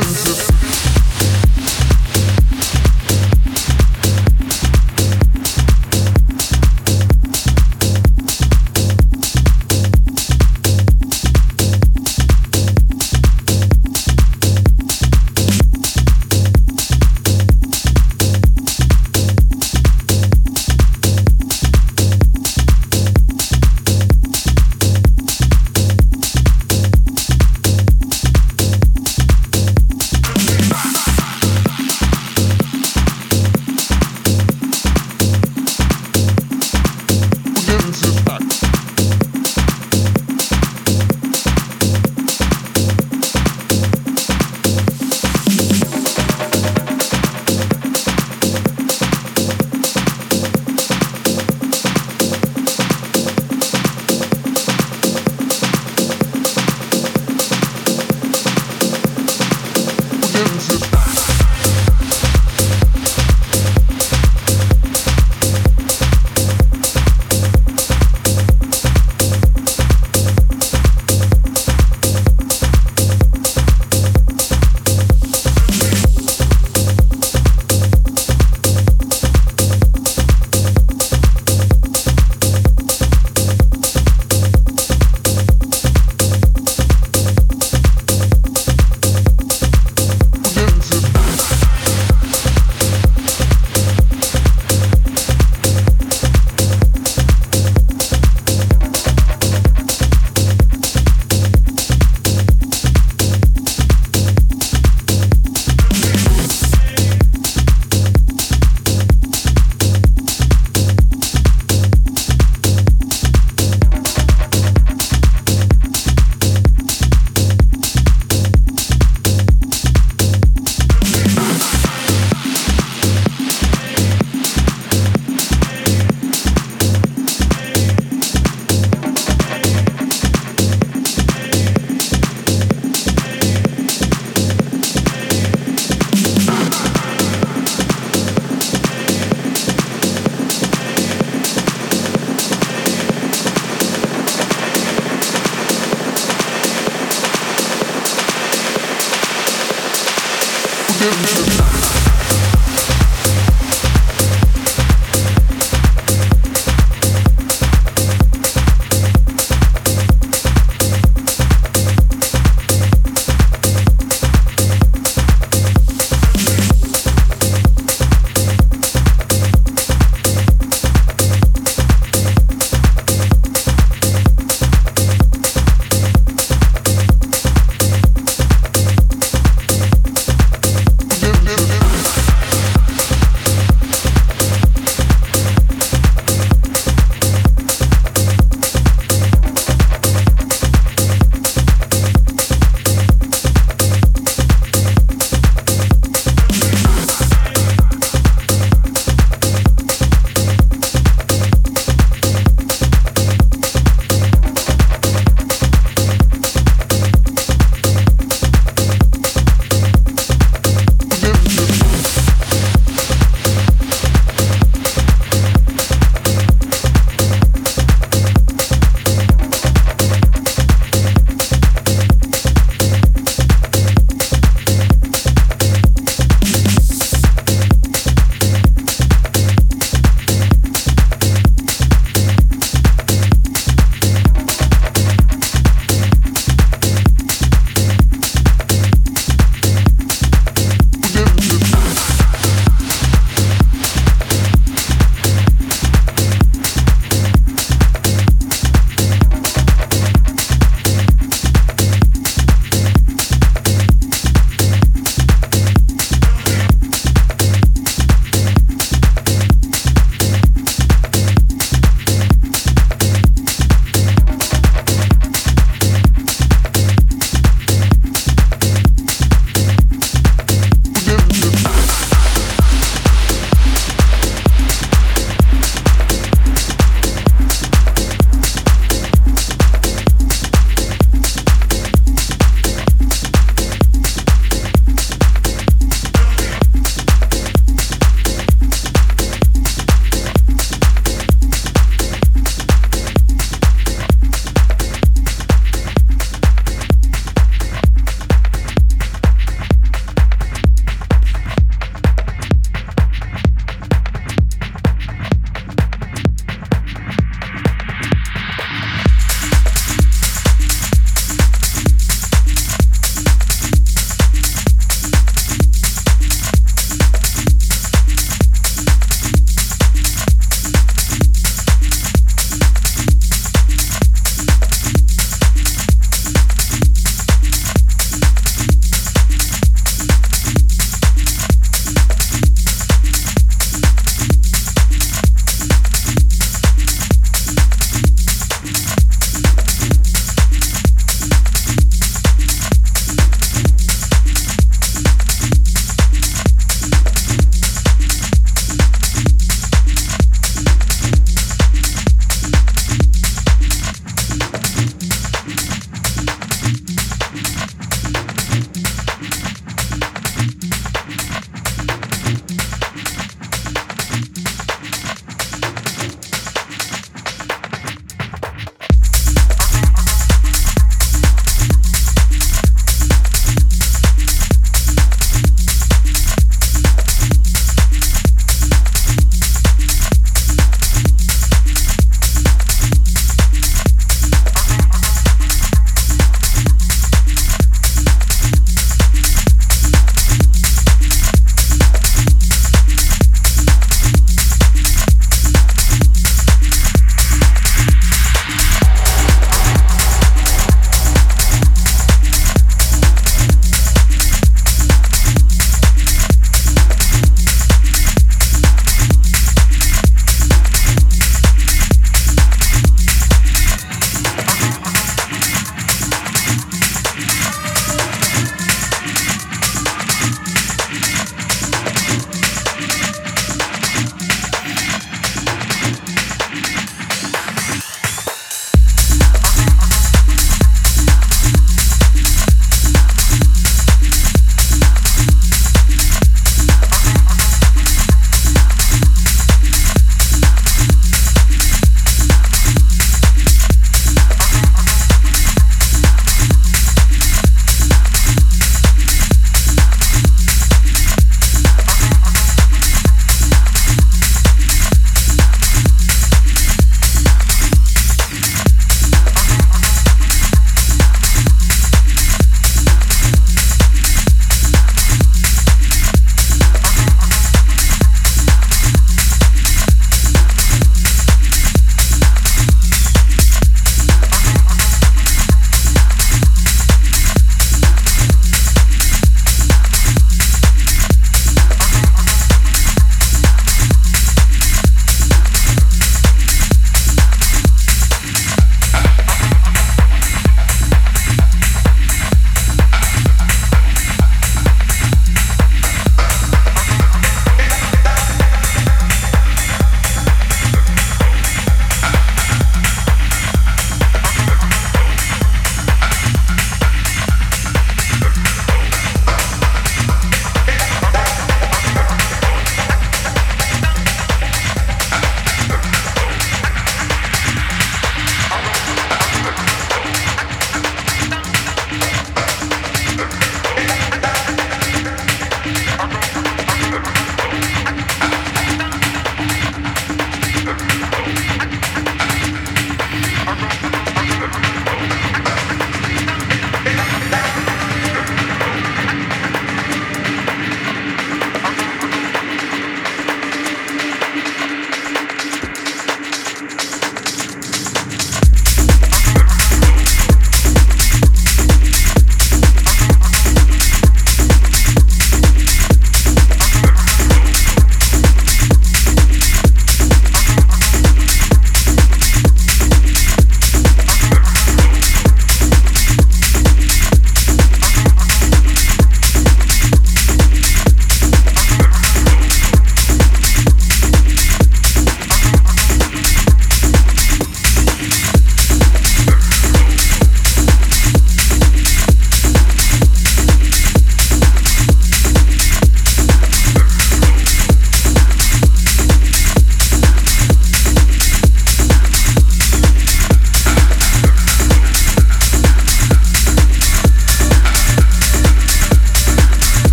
gives us